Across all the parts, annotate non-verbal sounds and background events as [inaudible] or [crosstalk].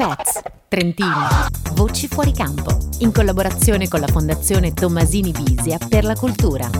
Expats, Trentino, Voci fuori campo, in collaborazione con la Fondazione Tommasini Bisia per la cultura.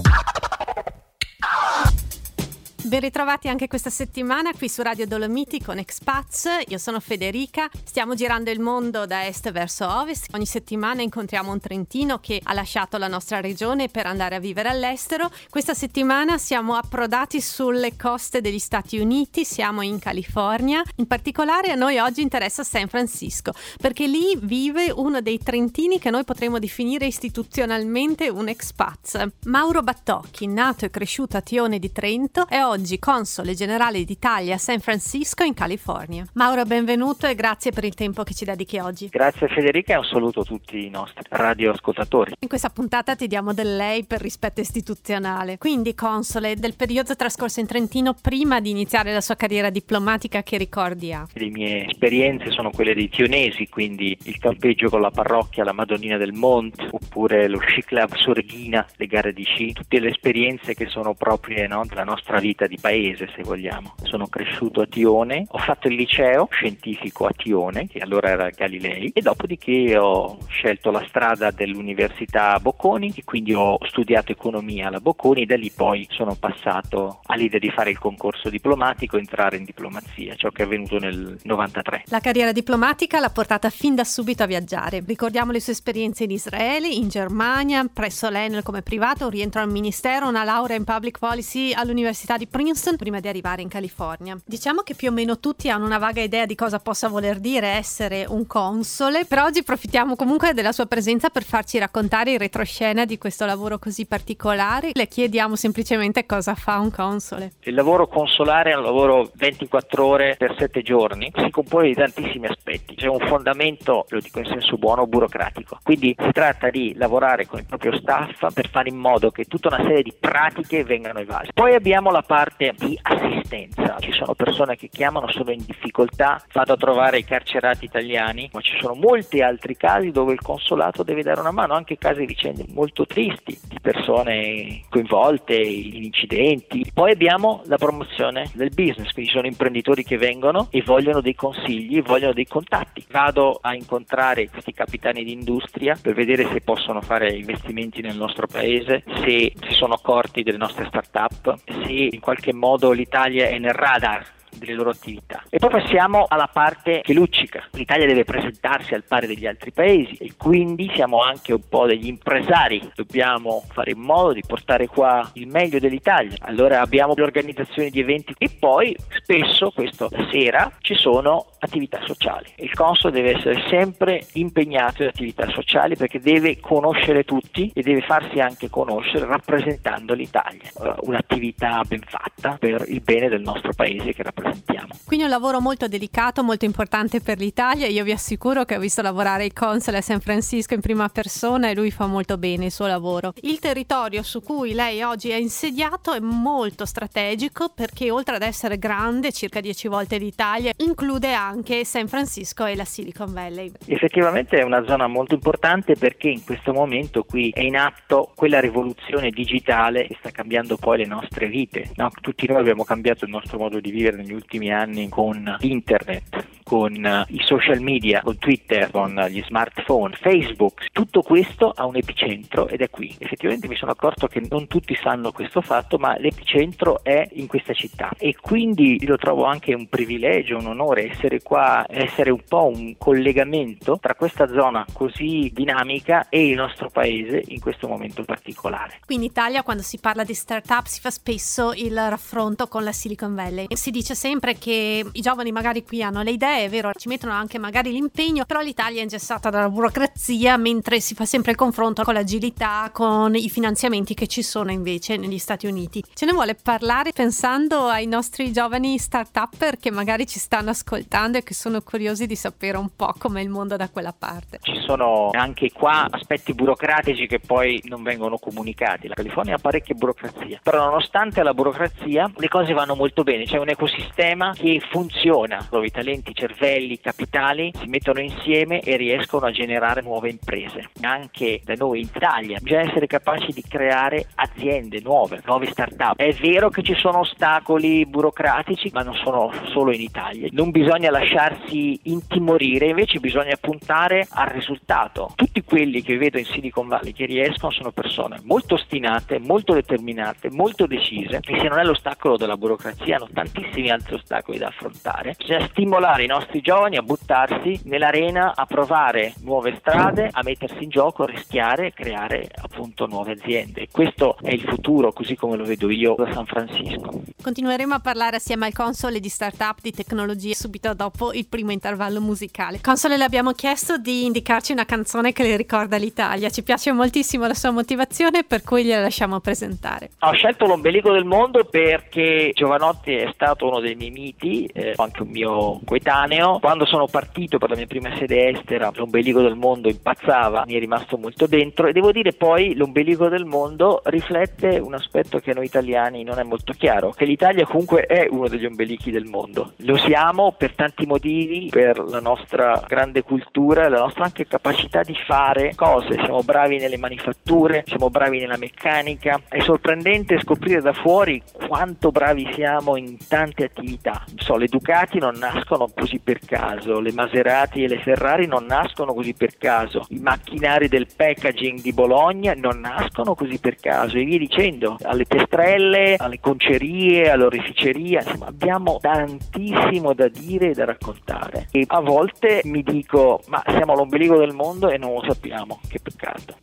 Ben ritrovati anche questa settimana qui su Radio Dolomiti con Expats. Io sono Federica, stiamo girando il mondo da est verso ovest. Ogni settimana incontriamo un trentino che ha lasciato la nostra regione per andare a vivere all'estero. Questa settimana siamo approdati sulle coste degli Stati Uniti, siamo in California. In particolare a noi oggi interessa San Francisco perché lì vive uno dei trentini che noi potremmo definire istituzionalmente un expats. Mauro Battocchi, nato e cresciuto a Tione di Trento, è oggi oggi console generale d'Italia a San Francisco in California. Mauro, benvenuto e grazie per il tempo che ci dedichi oggi. Grazie Federica e un saluto a tutti i nostri radioascoltatori. In questa puntata ti diamo del lei per rispetto istituzionale. Quindi console del periodo trascorso in Trentino prima di iniziare la sua carriera diplomatica che ricordi ha? Le mie esperienze sono quelle dei tionesi, quindi il campeggio con la parrocchia, la Madonnina del Monte, oppure lo sci club Sorghina, le gare di sci, tutte le esperienze che sono proprie no, della nostra vita di paese se vogliamo. Sono cresciuto a Tione, ho fatto il liceo scientifico a Tione, che allora era Galilei, e dopodiché ho scelto la strada dell'Università Bocconi e quindi ho studiato economia alla Bocconi da lì poi sono passato all'idea di fare il concorso diplomatico e entrare in diplomazia, ciò che è avvenuto nel 93. La carriera diplomatica l'ha portata fin da subito a viaggiare. Ricordiamo le sue esperienze in Israele, in Germania, presso l'Enel come privato, un rientro al ministero, una laurea in public policy all'Università di Princeton Princeton prima di arrivare in California. Diciamo che più o meno tutti hanno una vaga idea di cosa possa voler dire essere un console, però oggi approfittiamo comunque della sua presenza per farci raccontare il retroscena di questo lavoro così particolare. Le chiediamo semplicemente cosa fa un console. Il lavoro consolare è un lavoro 24 ore per 7 giorni, si compone di tantissimi aspetti. C'è un fondamento, lo dico in senso buono, burocratico. Quindi si tratta di lavorare con il proprio staff per fare in modo che tutta una serie di pratiche vengano evase. Poi abbiamo la parte parte di assistenza. Ci sono persone che chiamano, sono in difficoltà, vado a trovare i carcerati italiani, ma ci sono molti altri casi dove il consolato deve dare una mano, anche casi vicende molto tristi di persone coinvolte in incidenti. Poi abbiamo la promozione del business, quindi sono imprenditori che vengono e vogliono dei consigli, vogliono dei contatti. Vado a incontrare questi capitani di industria per vedere se possono fare investimenti nel nostro paese, se sono accorti delle nostre start-up, se in qualche modo l'Italia è nel radar delle loro attività. E poi passiamo alla parte che luccica. L'Italia deve presentarsi al pari degli altri paesi e quindi siamo anche un po' degli impresari. Dobbiamo fare in modo di portare qua il meglio dell'Italia. Allora abbiamo le organizzazioni di eventi e poi spesso, questo la sera, ci sono attività sociali. Il consul deve essere sempre impegnato in attività sociali perché deve conoscere tutti e deve farsi anche conoscere rappresentando l'Italia. Uh, un'attività ben fatta per il bene del nostro paese che rappresentiamo. Quindi un lavoro molto delicato, molto importante per l'Italia. Io vi assicuro che ho visto lavorare il console a San Francisco in prima persona e lui fa molto bene il suo lavoro. Il territorio su cui lei oggi è insediato è molto strategico perché oltre ad essere grande, circa 10 volte l'Italia, include anche anche San Francisco e la Silicon Valley. Effettivamente è una zona molto importante perché in questo momento qui è in atto quella rivoluzione digitale che sta cambiando poi le nostre vite. No? Tutti noi abbiamo cambiato il nostro modo di vivere negli ultimi anni con internet, con uh, i social media, con Twitter, con gli smartphone, Facebook. Tutto questo ha un epicentro ed è qui. Effettivamente mi sono accorto che non tutti sanno questo fatto, ma l'epicentro è in questa città e quindi lo trovo anche un privilegio, un onore essere qua essere un po' un collegamento tra questa zona così dinamica e il nostro paese in questo momento particolare. Qui in Italia quando si parla di startup si fa spesso il raffronto con la Silicon Valley. Si dice sempre che i giovani magari qui hanno le idee, è vero, ci mettono anche magari l'impegno, però l'Italia è ingessata dalla burocrazia mentre si fa sempre il confronto con l'agilità, con i finanziamenti che ci sono invece negli Stati Uniti. Ce ne vuole parlare pensando ai nostri giovani start-upper che magari ci stanno ascoltando e che sono curiosi di sapere un po' com'è il mondo da quella parte. Ci sono anche qua aspetti burocratici che poi non vengono comunicati. La California ha parecchia burocrazia, però nonostante la burocrazia le cose vanno molto bene, c'è un ecosistema che funziona, dove i talenti, i cervelli, i capitali si mettono insieme e riescono a generare nuove imprese. Anche da noi in Italia bisogna essere capaci di creare aziende nuove, nuove start-up. È vero che ci sono ostacoli burocratici, ma non sono solo in Italia. Non bisogna lasciare lasciarsi intimorire, invece bisogna puntare al risultato. Tutti quelli che vedo in Silicon Valley che riescono sono persone molto ostinate, molto determinate, molto decise e se non è l'ostacolo della burocrazia hanno tantissimi altri ostacoli da affrontare. Bisogna stimolare i nostri giovani a buttarsi nell'arena, a provare nuove strade, a mettersi in gioco, a rischiare e creare appunto nuove aziende. Questo è il futuro così come lo vedo io da San Francisco. Continueremo a parlare assieme al console di startup di tecnologie subito dopo il primo intervallo musicale. Console le abbiamo chiesto di indicarci una canzone che le ricorda l'Italia. Ci piace moltissimo la sua motivazione per cui gliela lasciamo presentare. Ho scelto l'ombelico del mondo perché Giovanotti è stato uno dei miei miti, eh, anche un mio coetaneo. Quando sono partito per la mia prima sede estera, l'ombelico del mondo impazzava, mi è rimasto molto dentro e devo dire poi l'ombelico del mondo riflette un aspetto che noi italiani non è molto chiaro, che l'Italia comunque è uno degli ombelichi del mondo. Lo siamo per tanti motivi, per la nostra grande cultura, la nostra anche capacità di fare cose, siamo bravi nelle manifatture, siamo bravi nella meccanica, è sorprendente scoprire da fuori quanto bravi siamo in tante attività. So, le Ducati non nascono così per caso, le Maserati e le Ferrari non nascono così per caso, i macchinari del packaging di Bologna non nascono così per caso. E via dicendo, alle testrelle, alle concerie, all'oreficeria, insomma abbiamo tantissimo da dire da raccontare e a volte mi dico ma siamo all'ombelico del mondo e non lo sappiamo, che peccato.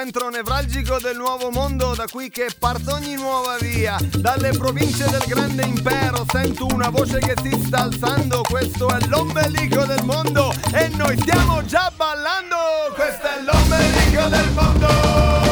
Centro nevralgico del nuovo mondo da qui che parte ogni nuova via. Dalle province del grande impero sento una voce che si sta alzando, questo è l'ombelico del mondo e noi stiamo già ballando, questo è l'ombelico del mondo.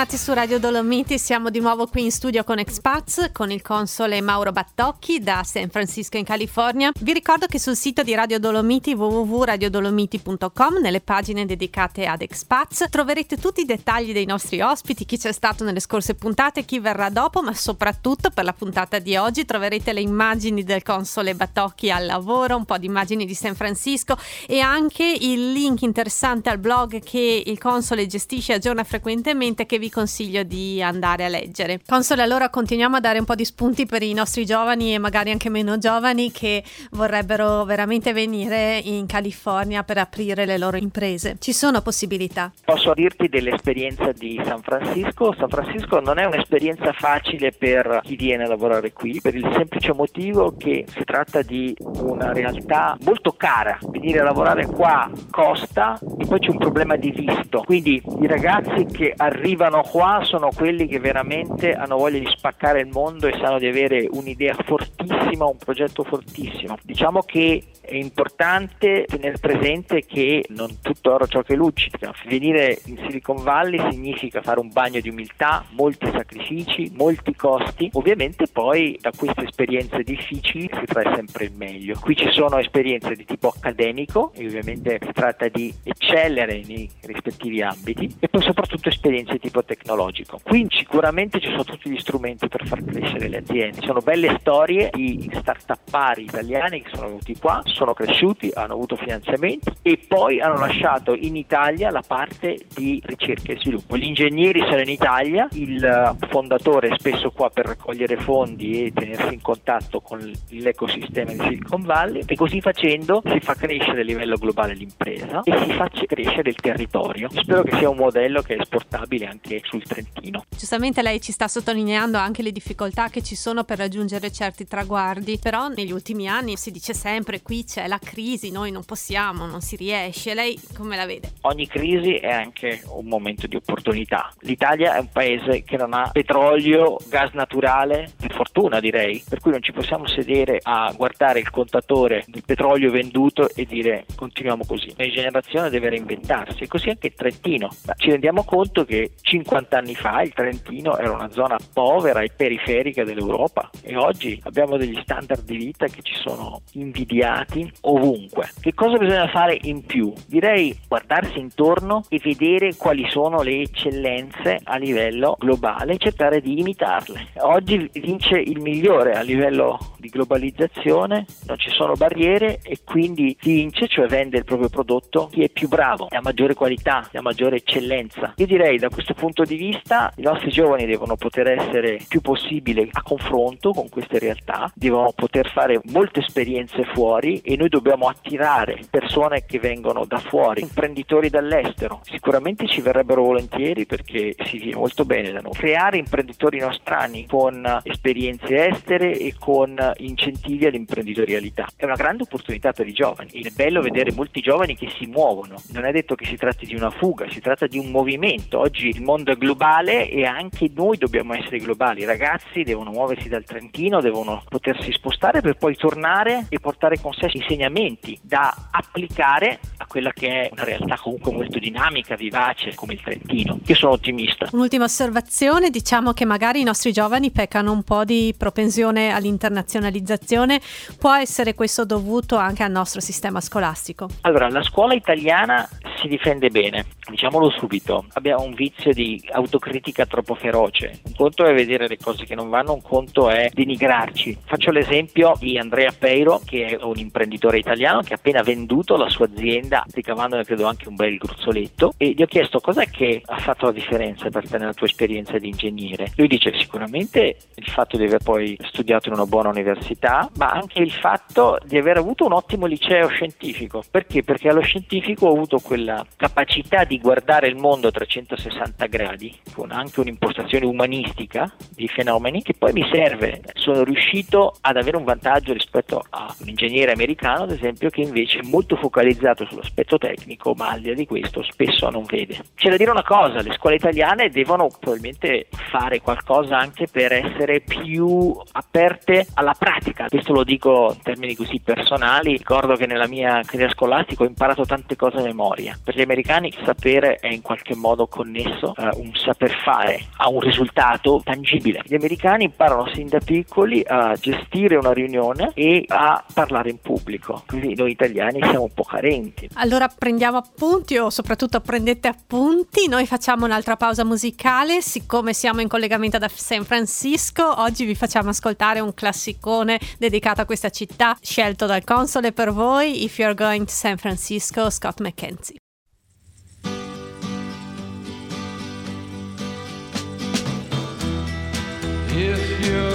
Bentornati su Radio Dolomiti, siamo di nuovo qui in studio con Expats con il console Mauro Battocchi da San Francisco in California. Vi ricordo che sul sito di Radio Dolomiti www.radiodolomiti.com nelle pagine dedicate ad Expats troverete tutti i dettagli dei nostri ospiti, chi c'è stato nelle scorse puntate, chi verrà dopo, ma soprattutto per la puntata di oggi troverete le immagini del console Battocchi al lavoro, un po' di immagini di San Francisco e anche il link interessante al blog che il console gestisce e aggiorna frequentemente che vi consiglio di andare a leggere. Console, allora continuiamo a dare un po' di spunti per i nostri giovani e magari anche meno giovani che vorrebbero veramente venire in California per aprire le loro imprese. Ci sono possibilità? Posso dirti dell'esperienza di San Francisco. San Francisco non è un'esperienza facile per chi viene a lavorare qui, per il semplice motivo che si tratta di una realtà molto cara. Venire a lavorare qua costa e poi c'è un problema di visto. Quindi i ragazzi che arrivano arrivano qua sono quelli che veramente hanno voglia di spaccare il mondo e sanno di avere un'idea fortissima, un progetto fortissimo. Diciamo che è importante tenere presente che non tutto oro ciò che luccica. Venire in Silicon Valley significa fare un bagno di umiltà, molti sacrifici, molti costi. Ovviamente poi da queste esperienze difficili si trae sempre il meglio. Qui ci sono esperienze di tipo accademico e ovviamente si tratta di eccellere nei rispettivi ambiti e poi soprattutto esperienze di tipo tecnologico. Qui sicuramente ci sono tutti gli strumenti per far crescere le aziende. Sono belle storie di start-upari italiani che sono venuti qua, sono cresciuti, hanno avuto finanziamenti e poi hanno lasciato in Italia la parte di ricerca e sviluppo. Gli ingegneri sono in Italia, il fondatore è spesso qua per raccogliere fondi e tenersi in contatto con l'ecosistema di Silicon Valley e così facendo si fa crescere a livello globale l'impresa e si fa crescere il territorio. Spero che sia un modello che è esportabile anche sul Trentino. Giustamente lei ci sta sottolineando anche le difficoltà che ci sono per raggiungere certi traguardi, però negli ultimi anni si dice sempre qui c'è la crisi, noi non possiamo, non si riesce. Lei come la vede? Ogni crisi è anche un momento di opportunità. L'Italia è un paese che non ha petrolio, gas naturale, per fortuna direi, per cui non ci possiamo sedere a guardare il contatore del petrolio venduto e dire continuiamo così. La generazione deve reinventarsi e così anche il Trentino. Ma ci rendiamo conto che 50 anni fa il Trentino era una zona povera e periferica dell'Europa e oggi abbiamo degli standard di vita che ci sono invidiati presenti ovunque. Che cosa bisogna fare in più? Direi guardarsi intorno e vedere quali sono le eccellenze a livello globale e cercare di imitarle. Oggi vince il migliore a livello di globalizzazione, non ci sono barriere e quindi vince, cioè vende il proprio prodotto chi è più bravo, ha maggiore qualità, ha maggiore eccellenza. Io direi da questo punto di vista i nostri giovani devono poter essere più possibile a confronto con queste realtà, devono poter fare molte esperienze fuori e noi dobbiamo attirare persone che vengono da fuori, imprenditori dall'estero. Sicuramente ci verrebbero volentieri perché si vive molto bene da noi. Creare imprenditori nostrani con esperienze estere e con incentivi all'imprenditorialità è una grande opportunità per i giovani. Ed è bello vedere molti giovani che si muovono. Non è detto che si tratti di una fuga, si tratta di un movimento. Oggi il mondo è globale e anche noi dobbiamo essere globali. I ragazzi devono muoversi dal Trentino, devono potersi spostare per poi tornare e portare con sé insegnamenti da applicare a quella che è una realtà comunque molto dinamica, vivace come il Trentino. Io sono ottimista. Un'ultima osservazione, diciamo che magari i nostri giovani peccano un po' di propensione all'internazionalizzazione, può essere questo dovuto anche al nostro sistema scolastico? Allora, la scuola italiana si difende bene, diciamolo subito, abbiamo un vizio di autocritica troppo feroce. Un conto è vedere le cose che non vanno, un conto è denigrarci. Faccio l'esempio di Andrea Peiro, che è un imprenditore italiano che ha appena venduto la sua azienda, ricavandone credo anche un bel gruzzoletto, e gli ho chiesto cos'è che ha fatto la differenza per te nella tua esperienza di ingegnere. Lui dice sicuramente il fatto di aver poi studiato in una buona università, ma anche il fatto di aver avuto un ottimo liceo scientifico. Perché? Perché allo scientifico ho avuto quella la capacità di guardare il mondo a 360 gradi, con anche un'impostazione umanistica di fenomeni, che poi mi serve. Sono riuscito ad avere un vantaggio rispetto a un ingegnere americano, ad esempio, che invece è molto focalizzato sullo l'aspetto tecnico, ma al di là di questo spesso non vede. C'è da dire una cosa, le scuole italiane devono probabilmente fare qualcosa anche per essere più aperte alla pratica, questo lo dico in termini così personali, ricordo che nella mia carriera scolastica ho imparato tante cose a memoria, per gli americani il sapere è in qualche modo connesso a un saper fare, a un risultato tangibile. Gli americani imparano sin da piccoli a gestire una riunione e a parlare in pubblico, così noi italiani siamo un po' carenti. Allora prendiamo appunti o soprattutto prendete appunti, noi facciamo un'altra pausa musicale, siccome siamo in collegamento da San Francisco, oggi vi facciamo ascoltare un classicone dedicato a questa città scelto dal console per voi, If You're Going to San Francisco, Scott McKenzie. If you're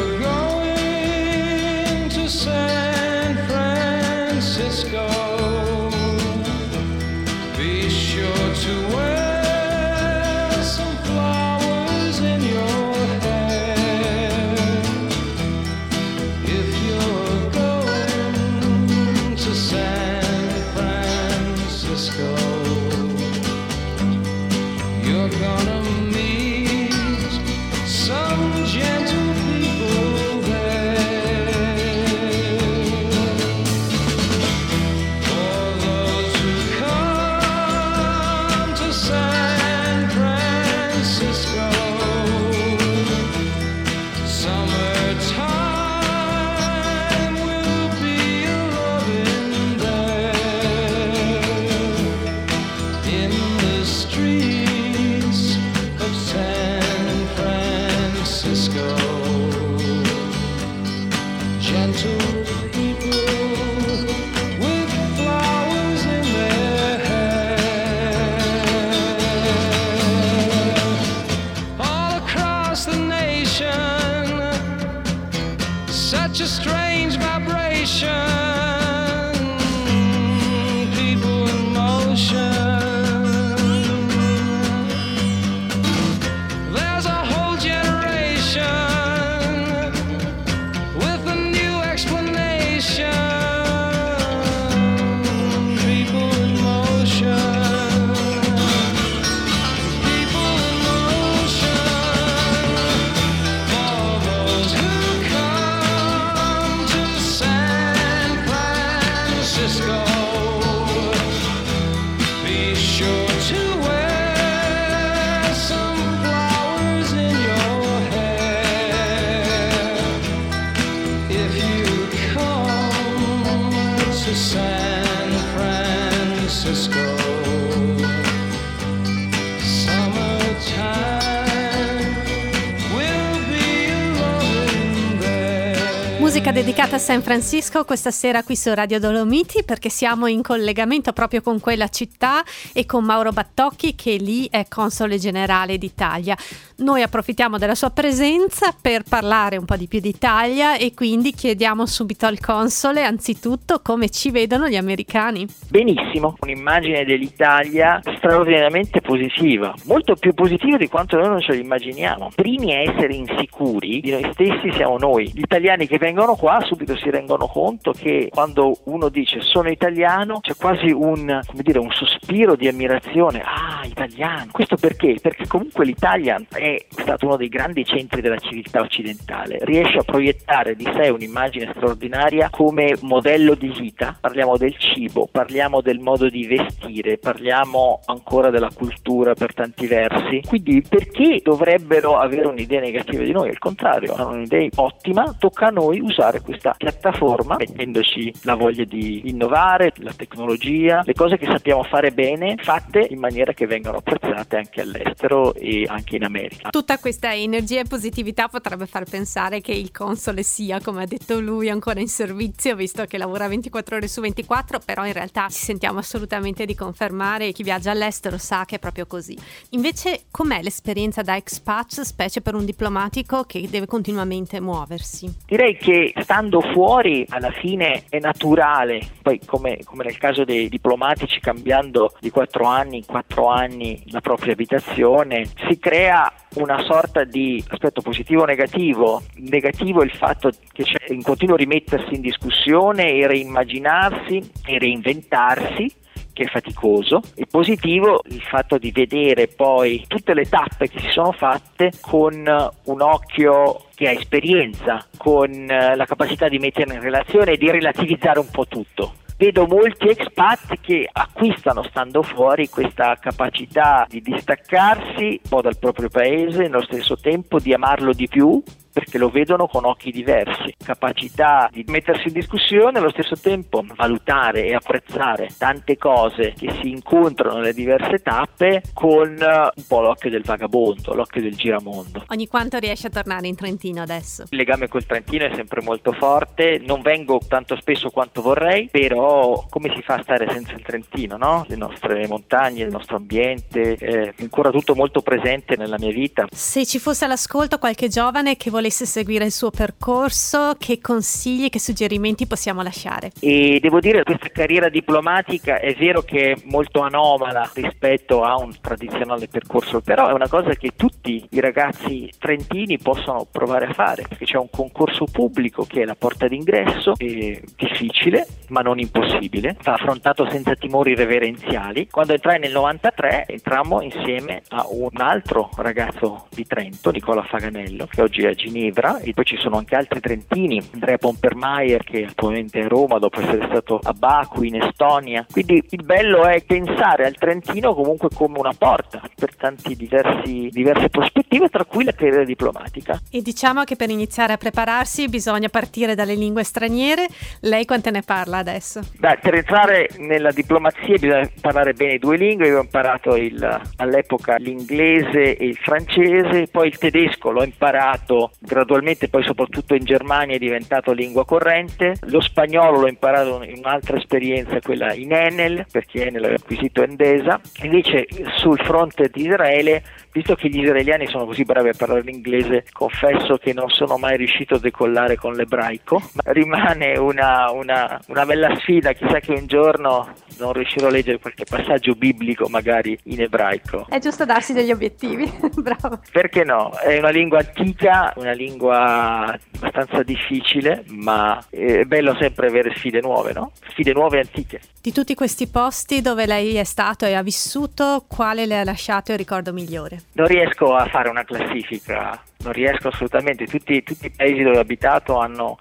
San Francisco questa sera qui su Radio Dolomiti perché siamo in collegamento proprio con quella città e con Mauro Battocchi che lì è console generale d'Italia. Noi approfittiamo della sua presenza per parlare un po' di più d'Italia e quindi chiediamo subito al console anzitutto come ci vedono gli americani. Benissimo, un'immagine dell'Italia straordinariamente positiva, molto più positiva di quanto noi non ce l'immaginiamo. Primi a essere insicuri di noi stessi siamo noi. Gli italiani che vengono qua subito si rendono conto che quando uno dice sono italiano c'è quasi un, dire, un sospiro di ammirazione. Ah, italiano. Questo perché? Perché comunque l'Italia è stato uno dei grandi centri della civiltà occidentale. Riesce a proiettare di sé un'immagine straordinaria come modello di vita. Parliamo del cibo, parliamo del modo di vestire, parliamo ancora della cultura per tanti versi. Quindi perché dovrebbero avere un'idea negativa di noi? Al contrario, hanno un'idea ottima, tocca a noi usare questa piattaforma mettendoci la voglia di innovare, la tecnologia, le cose che sappiamo fare bene, fatte in maniera che vengano apprezzate anche all'estero e anche in America. Tutta questa energia e positività potrebbe far pensare che il console sia, come ha detto lui, ancora in servizio, visto che lavora 24 ore su 24, però in realtà ci sentiamo assolutamente di confermare e chi viaggia all'estero sa che è proprio così. Invece, com'è l'esperienza da expat, specie per un diplomatico che deve continuamente muoversi? Direi che stando fuori alla fine è naturale, poi come, come nel caso dei diplomatici cambiando di 4 anni in 4 anni la propria abitazione, si crea una sorta di aspetto positivo o negativo. Negativo il fatto che c'è un continuo rimettersi in discussione e reimmaginarsi e reinventarsi che è faticoso, e positivo il fatto di vedere poi tutte le tappe che si sono fatte con un occhio che ha esperienza, con eh, la capacità di mettere in relazione e di relativizzare un po' tutto. Vedo molti expat che acquistano stando fuori questa capacità di distaccarsi un po' dal proprio paese nello stesso tempo di amarlo di più perché lo vedono con occhi diversi, capacità di mettersi in discussione e allo stesso tempo valutare e apprezzare tante cose che si incontrano nelle diverse tappe con eh, un po' l'occhio del vagabondo, l'occhio del giramondo. Ogni quanto riesci a tornare in Trentino adesso? Il legame col Trentino è sempre molto forte, non vengo tanto spesso quanto vorrei, però come si fa a stare senza il Trentino, no? Le nostre montagne, il nostro ambiente, è ancora tutto molto presente nella mia vita. Se ci fosse all'ascolto qualche giovane che volesse seguire il suo percorso, che consigli, che suggerimenti possiamo lasciare? E devo dire che questa carriera diplomatica è vero che è molto anomala rispetto a un tradizionale percorso, però è una cosa che tutti i ragazzi trentini possono provare a fare, perché c'è un concorso pubblico che è la porta d'ingresso, è difficile ma non impossibile, va affrontato senza timori reverenziali. Quando entrai nel 93 entrammo insieme a un altro ragazzo di Trento, Nicola Faganello, che oggi è a Ginevra, e poi ci sono anche altri trentini, Andrea Pompermeier che attualmente è a Roma dopo essere stato a Baku in Estonia. Quindi il bello è pensare al Trentino comunque come una porta per tanti diversi, diverse prospettive, tra cui la carriera diplomatica. E diciamo che per iniziare a prepararsi bisogna partire dalle lingue straniere. Lei quante ne parla adesso? Beh, per entrare nella diplomazia bisogna parlare bene due lingue, io ho imparato il- all'epoca l'inglese e il francese, poi il tedesco l'ho imparato gradualmente, poi soprattutto in Germania è diventato lingua corrente, lo spagnolo l'ho imparato in un'altra esperienza, quella in Enel, perché Enel aveva acquisito Endesa, invece sul fronte di Israele Visto che gli israeliani sono così bravi a parlare l'inglese, confesso che non sono mai riuscito a decollare con l'ebraico, ma rimane una, una- una bella sfida, chissà che un giorno non riuscirò a leggere qualche passaggio biblico magari in ebraico. È giusto darsi degli obiettivi, [laughs] bravo. Perché no? È una lingua antica, una lingua abbastanza difficile, ma è bello sempre avere sfide nuove, no? Sfide nuove e antiche. Di tutti questi posti dove lei è stato e ha vissuto, quale le ha lasciato il ricordo migliore? Non riesco a fare una classifica, non riesco assolutamente. Tutti, tutti i paesi dove ho abitato hanno,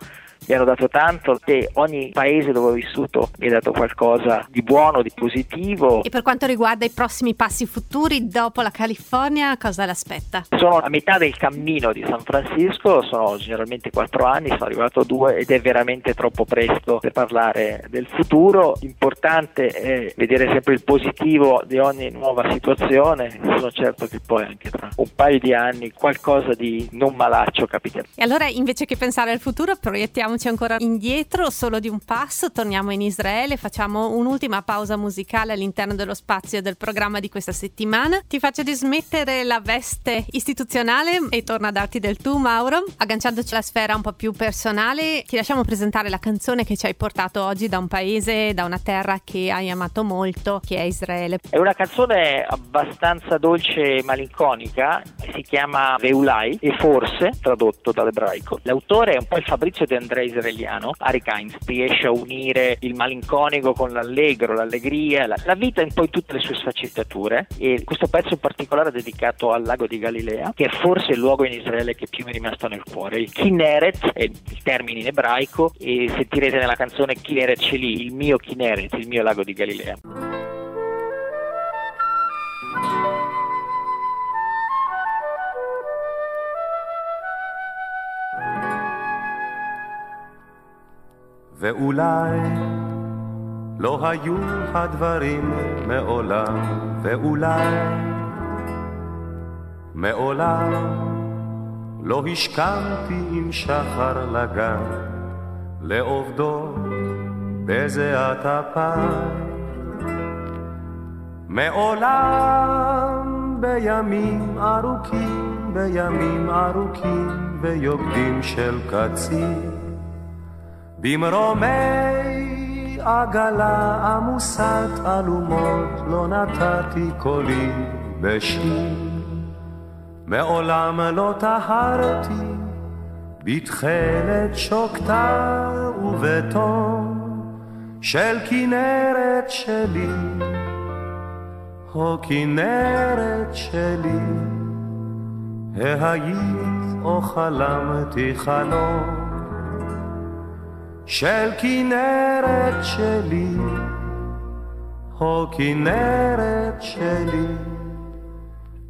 mi hanno dato tanto e ogni paese dove ho vissuto mi ha dato qualcosa di buono, di positivo. E per quanto riguarda i prossimi passi futuri dopo la California, cosa l'aspetta? Sono a metà del cammino di San Francisco, sono generalmente quattro anni, sono arrivato a due ed è veramente troppo presto per parlare del futuro. L'importante è vedere sempre il positivo di ogni nuova situazione. Sono certo che poi anche tra un paio di anni qualcosa di non malaccio capiterà. E allora invece che pensare al futuro, proiettiamoci ancora indietro, solo di un passo, torniamo in Israele, facciamo un'ultima pausa musicale all'interno dello spazio del programma di questa settimana. Ti faccio dismettere la veste istituzionale e torno a darti del tu, Mauro. Agganciandoci alla sfera un po' più personale, ti lasciamo presentare la canzone che ci hai portato oggi da un paese, da una terra che hai amato molto, che è Israele. È una canzone abbastanza dolce e malinconica, si chiama Veulai e forse, tradotto dall'ebraico. L'autore è un po' il Fabrizio De André israeliano, Arik Heinz, riesce a unire il malinconico con l'allegro, l'allegria, la, la vita in poi tutte le sue sfaccettature e questo pezzo in particolare è dedicato al lago di Galilea, che è forse il luogo in Israele che più mi è rimasto nel cuore. Il Kinneret è il termine in ebraico e sentirete nella canzone Kinneret Sheli, il mio Kinneret, il mio lago di Galilea. ואולי לא היו הדברים מעולם, ואולי מעולם לא השכמתי עם שחר לגן, לעובדו בזיעת אפיים. מעולם בימים ארוכים, בימים ארוכים, ביוקדים של קצין. במרומי עגלה עמוסת אלומות לא נתתי קולי בשיר. מעולם לא טהרתי בתכלת שוקתה ובתום של כנרת שלי, או כנרת שלי, היית או חלמתי חלום של כנרת שלי, או כנרת שלי,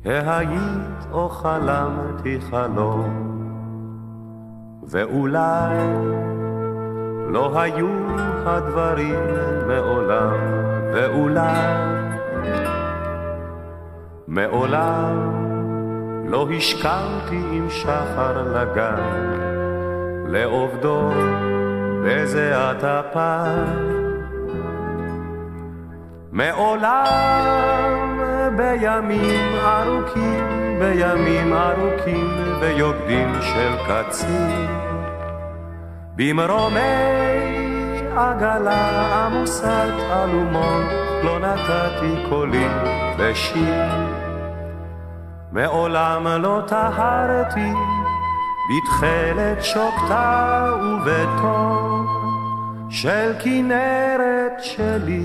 היית או חלמתי חלום, ואולי לא היו הדברים מעולם, ואולי מעולם לא השכמתי עם שחר לגן, בזיעת הפר. מעולם בימים ארוכים, בימים ארוכים ויוקדים של קציר, במרומי עגלה עמוסת אלומות, לא נתתי קולי בשיר. מעולם לא טהרתי בתכלת שוקתה ובתור של כנרת שלי,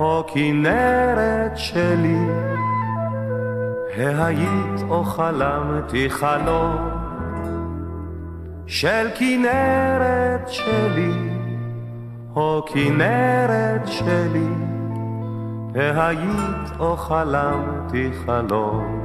או כנרת שלי, היית או חלמתי חלום של כנרת שלי, או כנרת שלי, היית או חלמתי חלום.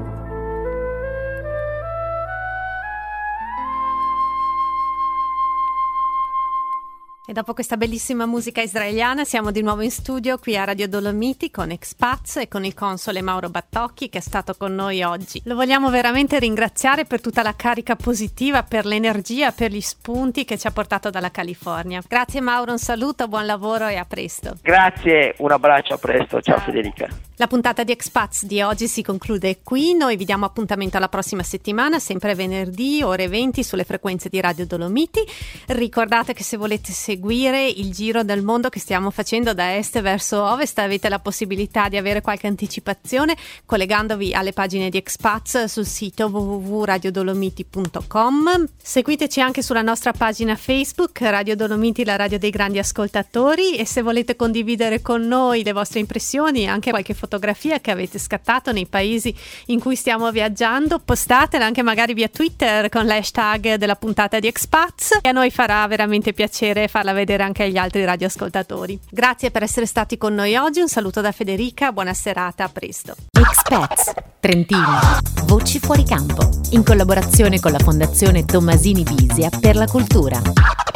E dopo questa bellissima musica israeliana siamo di nuovo in studio qui a Radio Dolomiti con Expats e con il console Mauro Battocchi che è stato con noi oggi. Lo vogliamo veramente ringraziare per tutta la carica positiva, per l'energia, per gli spunti che ci ha portato dalla California. Grazie Mauro, un saluto, buon lavoro e a presto. Grazie, un abbraccio, a presto, ciao Federica. La puntata di Expats di oggi si conclude qui, noi vi diamo appuntamento alla prossima settimana, sempre venerdì, ore 20 sulle frequenze di Radio Dolomiti. Ricordate che se volete seguire il giro del mondo che stiamo facendo da est verso ovest avete la possibilità di avere qualche anticipazione collegandovi alle pagine di Expats sul sito www.radiodolomiti.com. Seguiteci anche sulla nostra pagina Facebook Radio Dolomiti, la radio dei grandi ascoltatori e se volete condividere con noi le vostre impressioni e anche qualche fotografia che avete scattato nei paesi in cui stiamo viaggiando, postatela anche magari via Twitter con l'hashtag della puntata di Expats e a noi farà veramente piacere farla vedere anche agli altri radioascoltatori. Grazie per essere stati con noi oggi, un saluto da Federica, buona serata, a presto. Expats, Trentino, voci fuori campo, in collaborazione con la Fondazione Tommasini Bisia per la cultura.